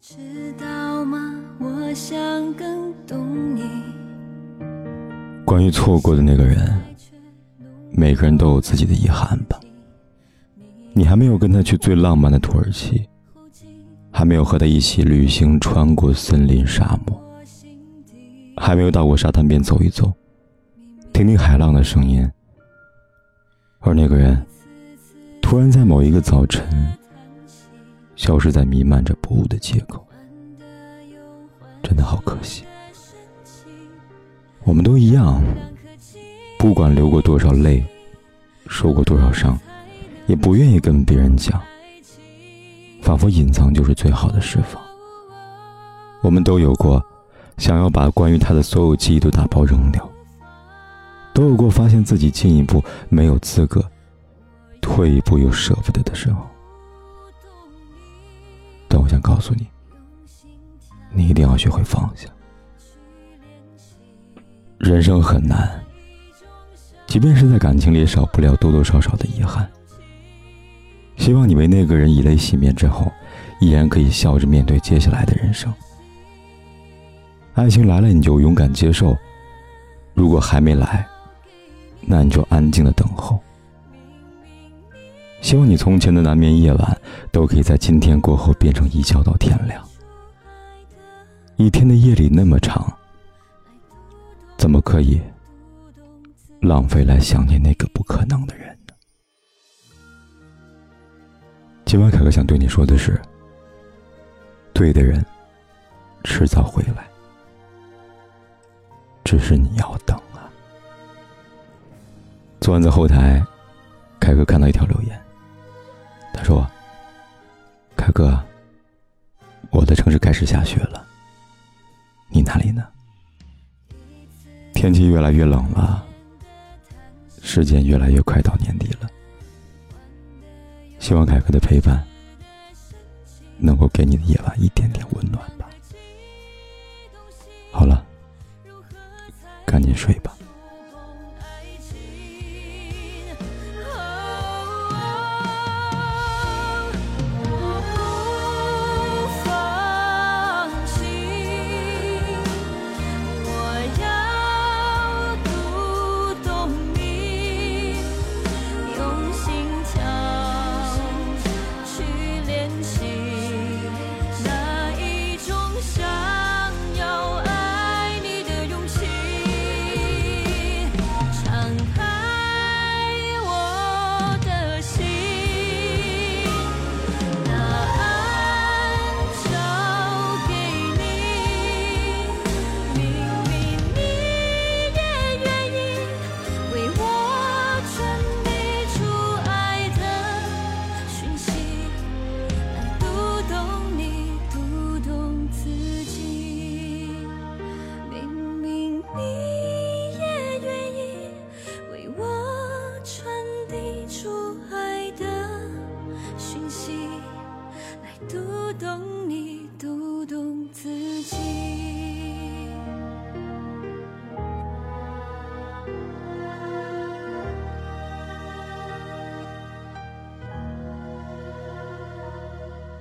知道吗？我想更懂你。关于错过的那个人，每个人都有自己的遗憾吧。你还没有跟他去最浪漫的土耳其，还没有和他一起旅行穿过森林沙漠，还没有到过沙滩边走一走，听听海浪的声音。而那个人，突然在某一个早晨。消失在弥漫着薄雾的街口，真的好可惜。我们都一样，不管流过多少泪，受过多少伤，也不愿意跟别人讲，仿佛隐藏就是最好的释放。我们都有过想要把关于他的所有记忆都打包扔掉，都有过发现自己进一步没有资格，退一步又舍不得的时候。告诉你，你一定要学会放下。人生很难，即便是在感情里，少不了多多少少的遗憾。希望你为那个人以泪洗面之后，依然可以笑着面对接下来的人生。爱情来了，你就勇敢接受；如果还没来，那你就安静的等候。希望你从前的难眠夜晚，都可以在今天过后变成一觉到天亮。一天的夜里那么长，怎么可以浪费来想念那个不可能的人呢？今晚凯哥想对你说的是：对的人迟早会来，只是你要等啊。昨晚在后台，凯哥看到一条留言。他说：“凯哥，我的城市开始下雪了，你哪里呢？天气越来越冷了，时间越来越快到年底了。希望凯哥的陪伴能够给你的夜晚一点点温暖吧。好了，赶紧睡吧。”